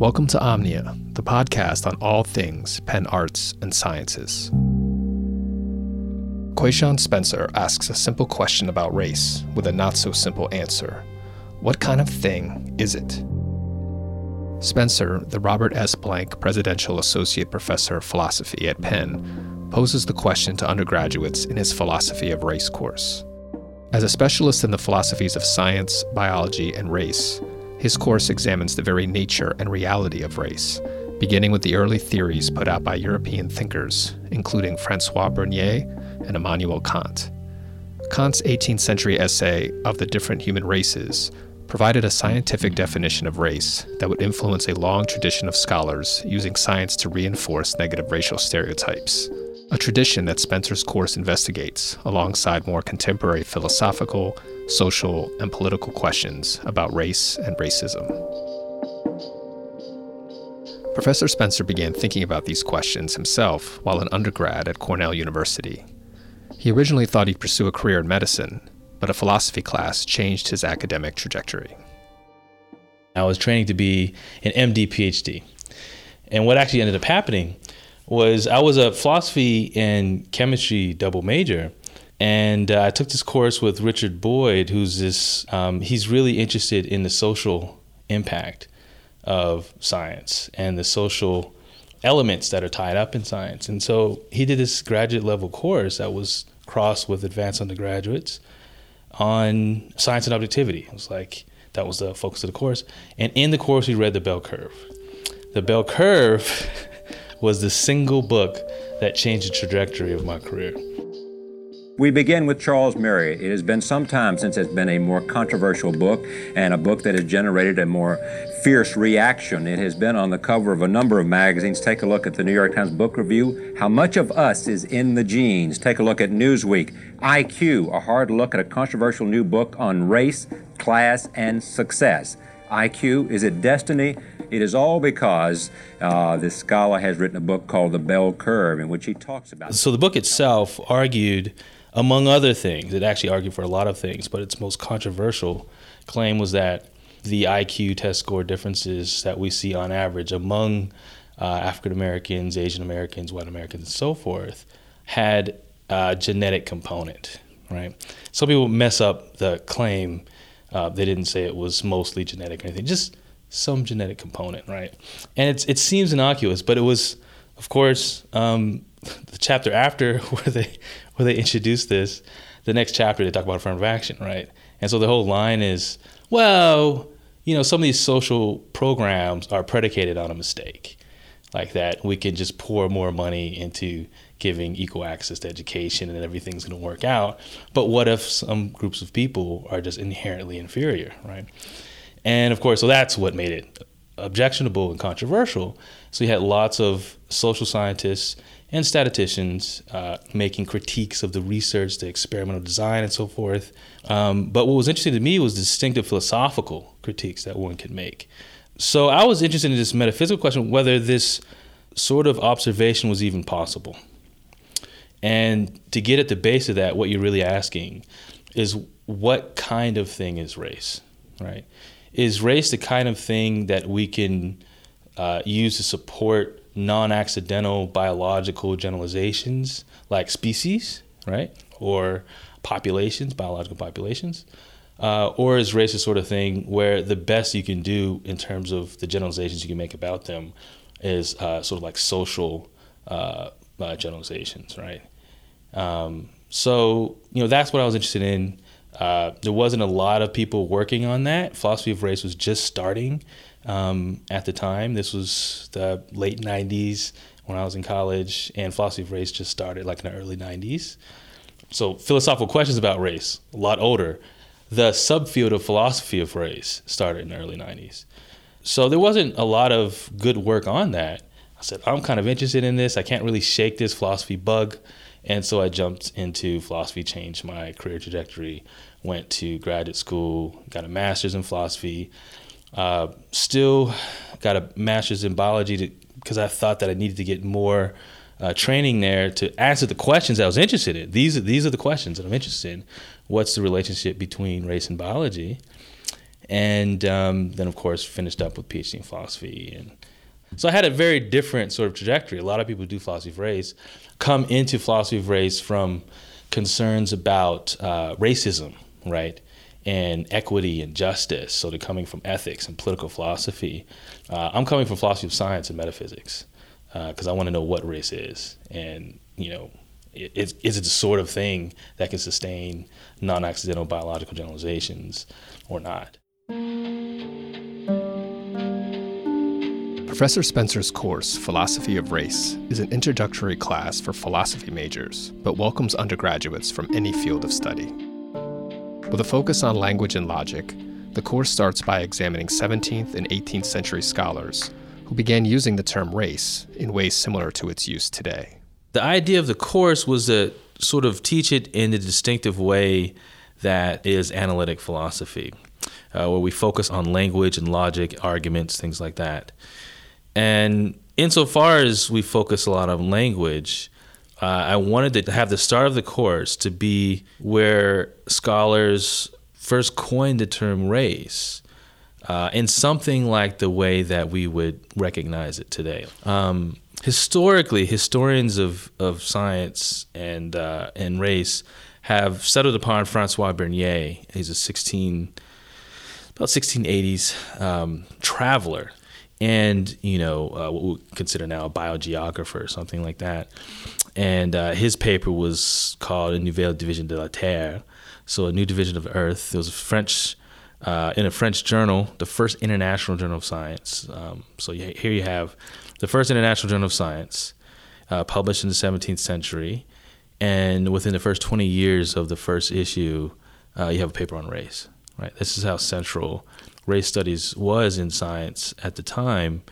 Welcome to Omnia, the podcast on all things Penn Arts and Sciences. Quayshawn Spencer asks a simple question about race with a not so simple answer What kind of thing is it? Spencer, the Robert S. Blank Presidential Associate Professor of Philosophy at Penn, poses the question to undergraduates in his Philosophy of Race course. As a specialist in the philosophies of science, biology, and race, his course examines the very nature and reality of race, beginning with the early theories put out by European thinkers, including Francois Bernier and Immanuel Kant. Kant's 18th century essay, Of the Different Human Races, provided a scientific definition of race that would influence a long tradition of scholars using science to reinforce negative racial stereotypes, a tradition that Spencer's course investigates alongside more contemporary philosophical, social, and political questions about race and racism. Professor Spencer began thinking about these questions himself while an undergrad at Cornell University. He originally thought he'd pursue a career in medicine, but a philosophy class changed his academic trajectory. I was training to be an MD PhD. And what actually ended up happening was I was a philosophy and chemistry double major, and uh, I took this course with Richard Boyd, who's this, um, he's really interested in the social impact of science and the social elements that are tied up in science. And so he did this graduate level course that was crossed with advanced undergraduates on science and objectivity. It was like, that was the focus of the course. And in the course, we read The Bell Curve. The Bell Curve was the single book that changed the trajectory of my career. We begin with Charles Murray. It has been some time since it's been a more controversial book and a book that has generated a more fierce reaction. It has been on the cover of a number of magazines. Take a look at the New York Times Book Review. How much of us is in the genes? Take a look at Newsweek. IQ, a hard look at a controversial new book on race, class, and success. IQ, is it destiny? It is all because uh, this scholar has written a book called The Bell Curve, in which he talks about. So the book itself argued among other things, it actually argued for a lot of things, but its most controversial claim was that the IQ test score differences that we see on average among uh, African Americans, Asian Americans, white Americans, and so forth had a genetic component, right? Some people mess up the claim. Uh, they didn't say it was mostly genetic or anything, just some genetic component, right? And it seems innocuous, but it was, of course, um, the chapter after where they where they introduce this, the next chapter they talk about affirmative action, right? And so the whole line is, well, you know, some of these social programs are predicated on a mistake, like that we can just pour more money into giving equal access to education and everything's going to work out. But what if some groups of people are just inherently inferior, right? And of course, so that's what made it objectionable and controversial. So you had lots of social scientists and statisticians uh, making critiques of the research, the experimental design, and so forth. Um, but what was interesting to me was distinctive philosophical critiques that one could make. So I was interested in this metaphysical question whether this sort of observation was even possible. And to get at the base of that, what you're really asking is what kind of thing is race, right? Is race the kind of thing that we can uh, use to support non accidental biological generalizations like species, right? Or populations, biological populations? Uh, or is race a sort of thing where the best you can do in terms of the generalizations you can make about them is uh, sort of like social uh, uh generalizations, right? Um, so, you know, that's what I was interested in. Uh, there wasn't a lot of people working on that. Philosophy of race was just starting um, at the time. This was the late 90s when I was in college, and philosophy of race just started like in the early 90s. So, philosophical questions about race, a lot older. The subfield of philosophy of race started in the early 90s. So, there wasn't a lot of good work on that. I said, I'm kind of interested in this. I can't really shake this philosophy bug. And so I jumped into philosophy, changed my career trajectory, went to graduate school, got a master's in philosophy, uh, still got a master's in biology because I thought that I needed to get more uh, training there to answer the questions I was interested in. These are, these are the questions that I'm interested in. What's the relationship between race and biology? and um, then of course finished up with PhD in philosophy. And so I had a very different sort of trajectory. A lot of people who do philosophy of race come into philosophy of race from concerns about uh, racism, right? And equity and justice. So they're coming from ethics and political philosophy. Uh, I'm coming from philosophy of science and metaphysics because uh, I want to know what race is, and you know, is, is it the sort of thing that can sustain non-accidental biological generalizations or not? Professor Spencer's course, Philosophy of Race, is an introductory class for philosophy majors, but welcomes undergraduates from any field of study. With a focus on language and logic, the course starts by examining 17th and 18th century scholars who began using the term race in ways similar to its use today. The idea of the course was to sort of teach it in a distinctive way that is analytic philosophy, uh, where we focus on language and logic, arguments, things like that. And insofar as we focus a lot on language, uh, I wanted to have the start of the course to be where scholars first coined the term race uh, in something like the way that we would recognize it today. Um, historically, historians of, of science and uh, and race have settled upon Francois Bernier. He's a 16 about 1680s um, traveler, and you know uh, what we consider now a biogeographer, or something like that. And uh, his paper was called "A nouvelle division de la Terre," so a new division of Earth. It was French uh, in a French journal, the first international journal of science. Um, so here you have the first international journal of science, uh, published in the 17th century, and within the first 20 years of the first issue, uh, you have a paper on race. Right. This is how central race studies was in science at the time.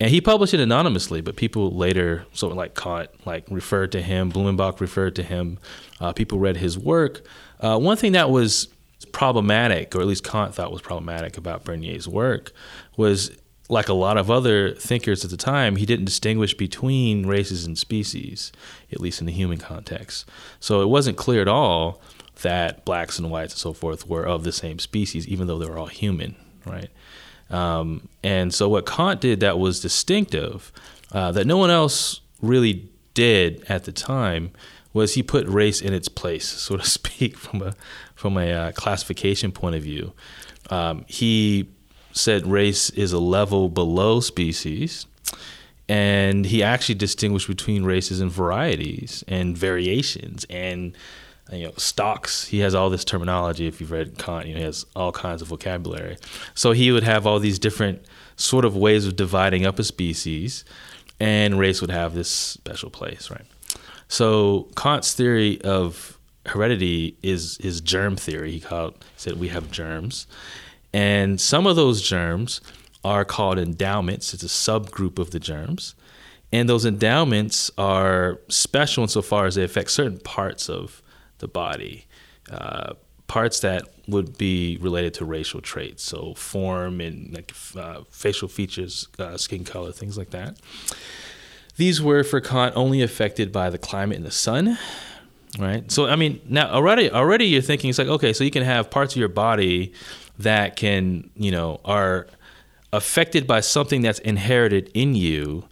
And he published it anonymously, but people later, sort of like Kant, like referred to him. Blumenbach referred to him. Uh, people read his work. Uh, one thing that was problematic, or at least Kant thought was problematic about Bernier's work, was like a lot of other thinkers at the time, he didn't distinguish between races and species, at least in the human context. So it wasn't clear at all that blacks and whites and so forth were of the same species, even though they were all human, right? Um, and so what Kant did that was distinctive, uh, that no one else really did at the time, was he put race in its place, so to speak, from a from a uh, classification point of view. Um, he said race is a level below species, and he actually distinguished between races and varieties and variations and you know stocks. He has all this terminology. If you've read Kant, you know, he has all kinds of vocabulary. So he would have all these different sort of ways of dividing up a species, and race would have this special place, right? So Kant's theory of heredity is is germ theory. He called he said we have germs, and some of those germs are called endowments. It's a subgroup of the germs, and those endowments are special insofar as they affect certain parts of the body, uh, parts that would be related to racial traits, so form and like uh, facial features, uh, skin color, things like that. These were for Kant only affected by the climate and the sun, right? So I mean, now already already you're thinking it's like okay, so you can have parts of your body that can you know are affected by something that's inherited in you,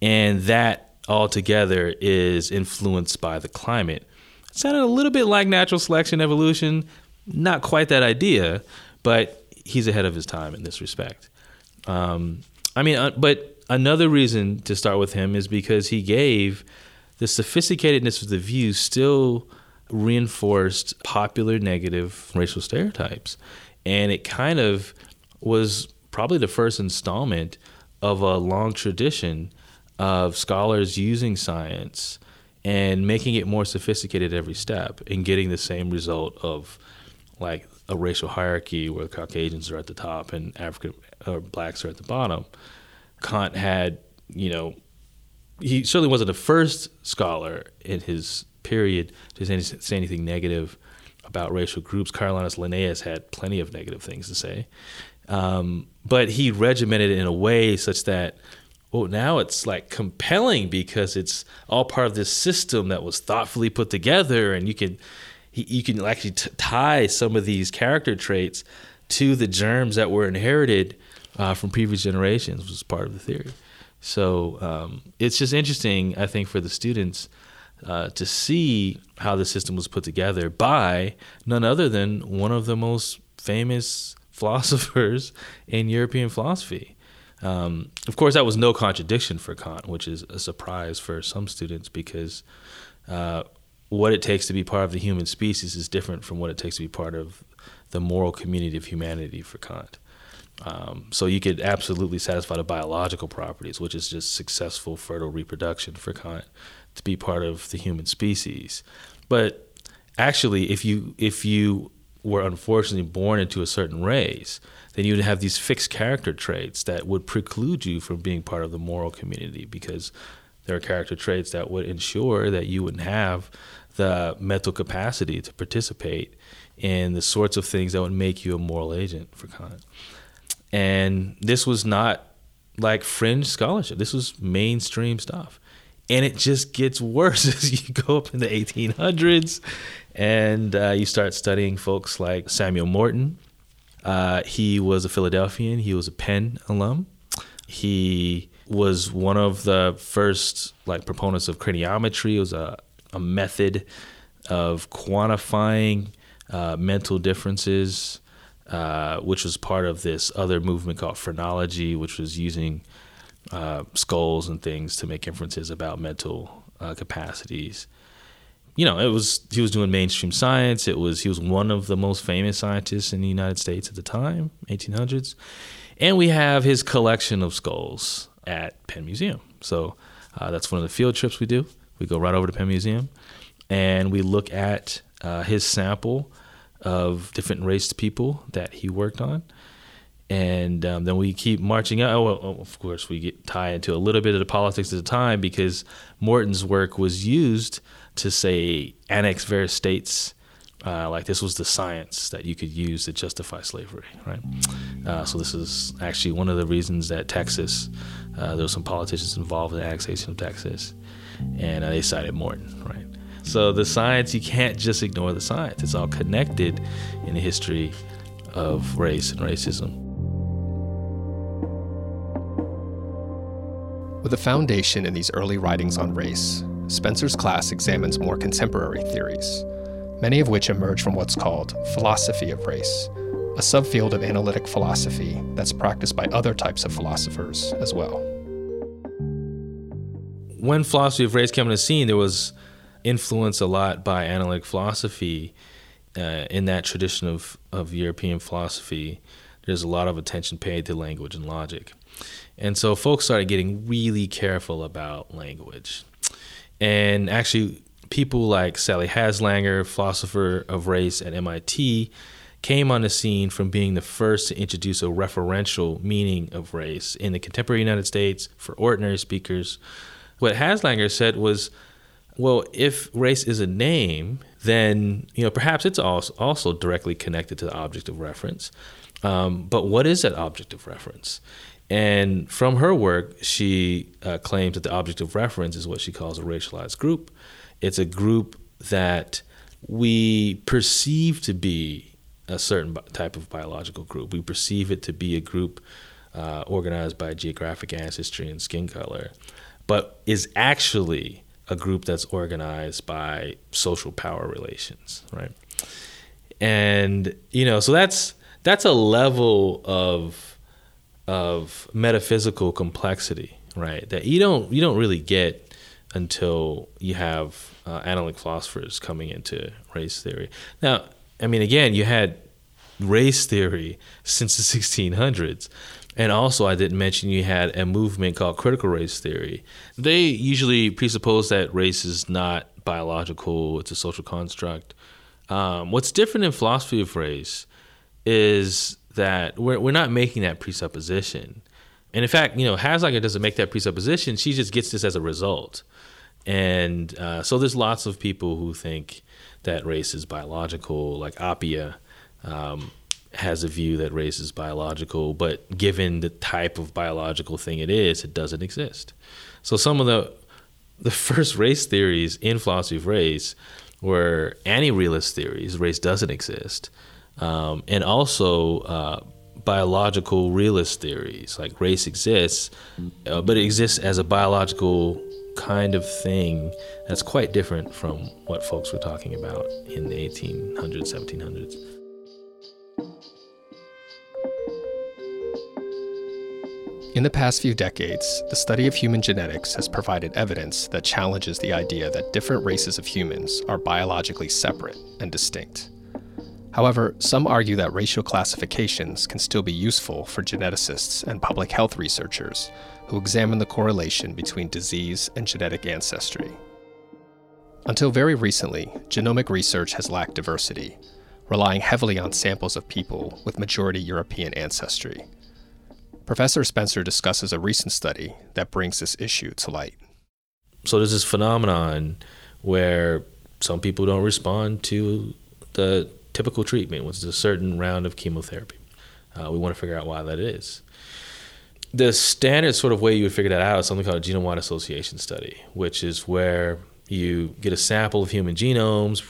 and that altogether is influenced by the climate. It sounded a little bit like natural selection, evolution. Not quite that idea, but he's ahead of his time in this respect. Um, I mean, uh, but another reason to start with him is because he gave the sophisticatedness of the view still reinforced popular negative racial stereotypes. And it kind of was probably the first installment of a long tradition of scholars using science and making it more sophisticated every step and getting the same result of like a racial hierarchy where Caucasians are at the top and African or blacks are at the bottom. Kant had, you know, he certainly wasn't the first scholar in his period to say, anything negative about racial groups. Carolus Linnaeus had plenty of negative things to say. Um, but he regimented it in a way such that, oh, now it's like compelling because it's all part of this system that was thoughtfully put together, and you can you can actually t- tie some of these character traits to the germs that were inherited uh, from previous generations was part of the theory. So um, it's just interesting, I think, for the students uh, to see how the system was put together by none other than one of the most famous philosophers in European philosophy. Um, of course, that was no contradiction for Kant, which is a surprise for some students because uh, what it takes to be part of the human species is different from what it takes to be part of the moral community of humanity for Kant. Um, so you could absolutely satisfy the biological properties, which is just successful fertile reproduction for Kant, to be part of the human species. But actually, if you if you were unfortunately born into a certain race, then you would have these fixed character traits that would preclude you from being part of the moral community because there are character traits that would ensure that you wouldn't have the mental capacity to participate in the sorts of things that would make you a moral agent for Kant. And this was not like fringe scholarship. This was mainstream stuff. And it just gets worse as you go up in the 1800s and uh, you start studying folks like Samuel Morton. Uh, he was a Philadelphian, he was a Penn alum. He was one of the first like proponents of craniometry. It was a, a method of quantifying uh, mental differences uh, which was part of this other movement called phrenology, which was using uh, skulls and things to make inferences about mental uh, capacities. You know, it was he was doing mainstream science. It was he was one of the most famous scientists in the United States at the time, 1800s, and we have his collection of skulls at Penn Museum. So uh, that's one of the field trips we do. We go right over to Penn Museum, and we look at uh, his sample of different race people that he worked on. And um, then we keep marching out. Oh, well, oh, of course, we get tie into a little bit of the politics at the time because Morton's work was used to say annex various states. Uh, like this was the science that you could use to justify slavery, right? Uh, so this is actually one of the reasons that Texas, uh, there were some politicians involved in the annexation of Texas, and uh, they cited Morton, right? So the science, you can't just ignore the science. It's all connected in the history of race and racism. With a foundation in these early writings on race, Spencer's class examines more contemporary theories, many of which emerge from what's called philosophy of race, a subfield of analytic philosophy that's practiced by other types of philosophers as well. When philosophy of race came on the scene, there was influenced a lot by analytic philosophy uh, in that tradition of, of European philosophy. There's a lot of attention paid to language and logic. And so folks started getting really careful about language. And actually, people like Sally Haslanger, philosopher of race at MIT, came on the scene from being the first to introduce a referential meaning of race in the contemporary United States for ordinary speakers. What Haslanger said was well, if race is a name, then you know perhaps it's also also directly connected to the object of reference. Um, but what is that object of reference? And from her work, she uh, claims that the object of reference is what she calls a racialized group. It's a group that we perceive to be a certain type of biological group. We perceive it to be a group uh, organized by geographic ancestry and skin color, but is actually a group that's organized by social power relations, right? And you know, so that's that's a level of of metaphysical complexity, right? That you don't you don't really get until you have uh, analytic philosophers coming into race theory. Now, I mean, again, you had race theory since the 1600s, and also, I didn't mention you had a movement called critical race theory. They usually presuppose that race is not biological, it's a social construct. Um, what's different in philosophy of race is that we're, we're not making that presupposition. And in fact, you know, Haslanger doesn't make that presupposition, she just gets this as a result. And uh, so there's lots of people who think that race is biological, like Appiah. Um, has a view that race is biological, but given the type of biological thing it is, it doesn't exist. So some of the the first race theories in philosophy of race were anti-realist theories. Race doesn't exist. Um, and also uh, biological realist theories like race exists, uh, but it exists as a biological kind of thing that's quite different from what folks were talking about in the 1800s, 1700s. In the past few decades, the study of human genetics has provided evidence that challenges the idea that different races of humans are biologically separate and distinct. However, some argue that racial classifications can still be useful for geneticists and public health researchers who examine the correlation between disease and genetic ancestry. Until very recently, genomic research has lacked diversity, relying heavily on samples of people with majority European ancestry. Professor Spencer discusses a recent study that brings this issue to light. So there's this phenomenon where some people don't respond to the typical treatment, which is a certain round of chemotherapy. Uh, we want to figure out why that is. The standard sort of way you would figure that out is something called a genome-wide association study, which is where you get a sample of human genomes,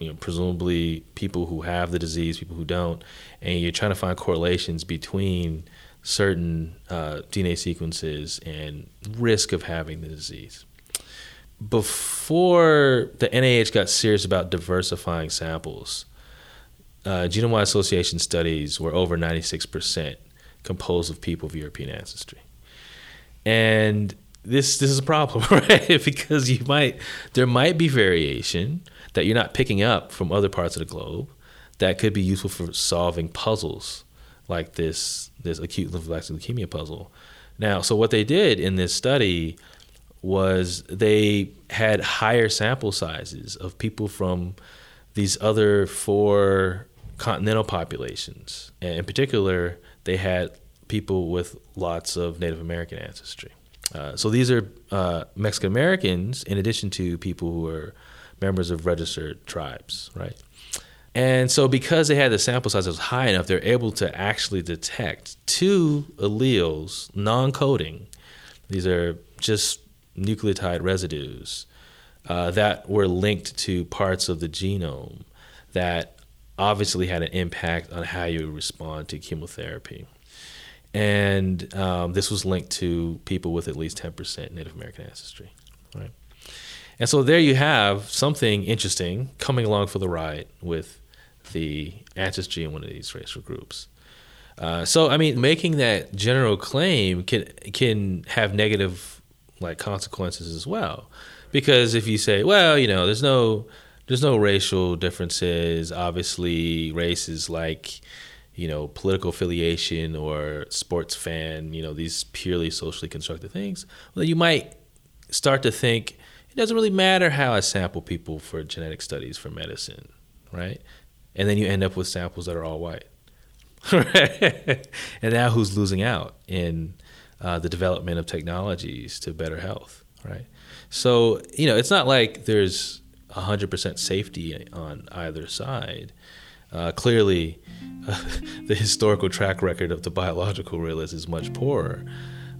you know, presumably people who have the disease, people who don't, and you're trying to find correlations between certain uh, DNA sequences and risk of having the disease. Before the NIH got serious about diversifying samples, uh, genome wide association studies were over 96% composed of people of European ancestry. And this this is a problem, right? because you might there might be variation that you're not picking up from other parts of the globe that could be useful for solving puzzles like this this acute lymphoblastic leukemia puzzle. Now, so what they did in this study was they had higher sample sizes of people from these other four continental populations. And in particular, they had people with lots of Native American ancestry. Uh, so these are uh, Mexican Americans, in addition to people who are members of registered tribes, right? And so, because they had the sample size that was high enough, they're able to actually detect two alleles, non coding. These are just nucleotide residues uh, that were linked to parts of the genome that obviously had an impact on how you respond to chemotherapy. And um, this was linked to people with at least 10% Native American ancestry, right? And so there you have something interesting coming along for the ride with the ancestry in one of these racial groups. Uh, so I mean, making that general claim can can have negative like consequences as well, because if you say, well, you know, there's no there's no racial differences. Obviously, race is like you know political affiliation or sports fan. You know these purely socially constructed things. Well, you might start to think it doesn't really matter how I sample people for genetic studies for medicine, right? and then you end up with samples that are all white. and now who's losing out in uh, the development of technologies to better health, right? So you know, it's not like there's 100% safety on either side. Uh, clearly, uh, the historical track record of the biological realist is much poorer.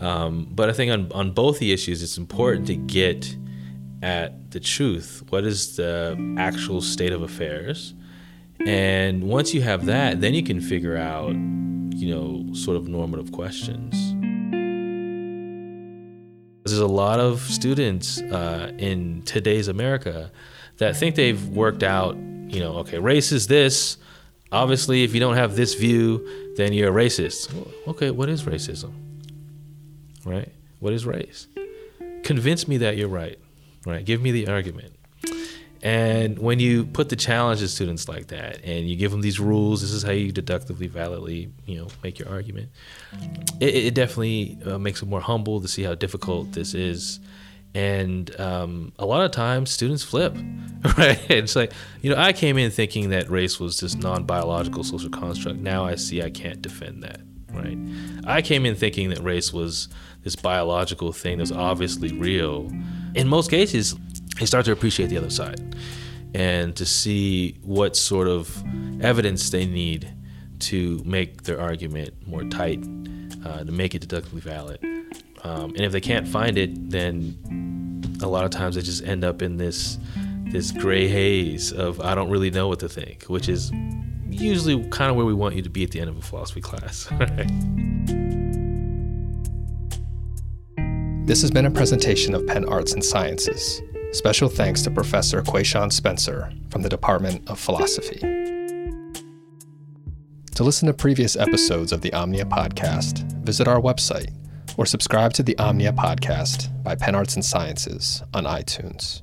Um, but I think on, on both the issues, it's important to get at the truth. What is the actual state of affairs? And once you have that, then you can figure out, you know, sort of normative questions. There's a lot of students uh, in today's America that think they've worked out, you know, okay, race is this. Obviously, if you don't have this view, then you're a racist. Okay, what is racism? Right? What is race? Convince me that you're right. Right? Give me the argument. And when you put the challenge to students like that, and you give them these rules, this is how you deductively, validly, you know, make your argument. It, it definitely uh, makes them more humble to see how difficult this is. And um, a lot of times, students flip, right? It's like, you know, I came in thinking that race was this non-biological social construct. Now I see I can't defend that, right? I came in thinking that race was this biological thing that's obviously real. In most cases, they start to appreciate the other side and to see what sort of evidence they need to make their argument more tight, uh, to make it deductively valid. Um, and if they can't find it, then a lot of times they just end up in this this gray haze of I don't really know what to think, which is usually kind of where we want you to be at the end of a philosophy class. This has been a presentation of Penn Arts and Sciences. Special thanks to Professor Quayshawn Spencer from the Department of Philosophy. To listen to previous episodes of the Omnia podcast, visit our website or subscribe to the Omnia podcast by Penn Arts and Sciences on iTunes.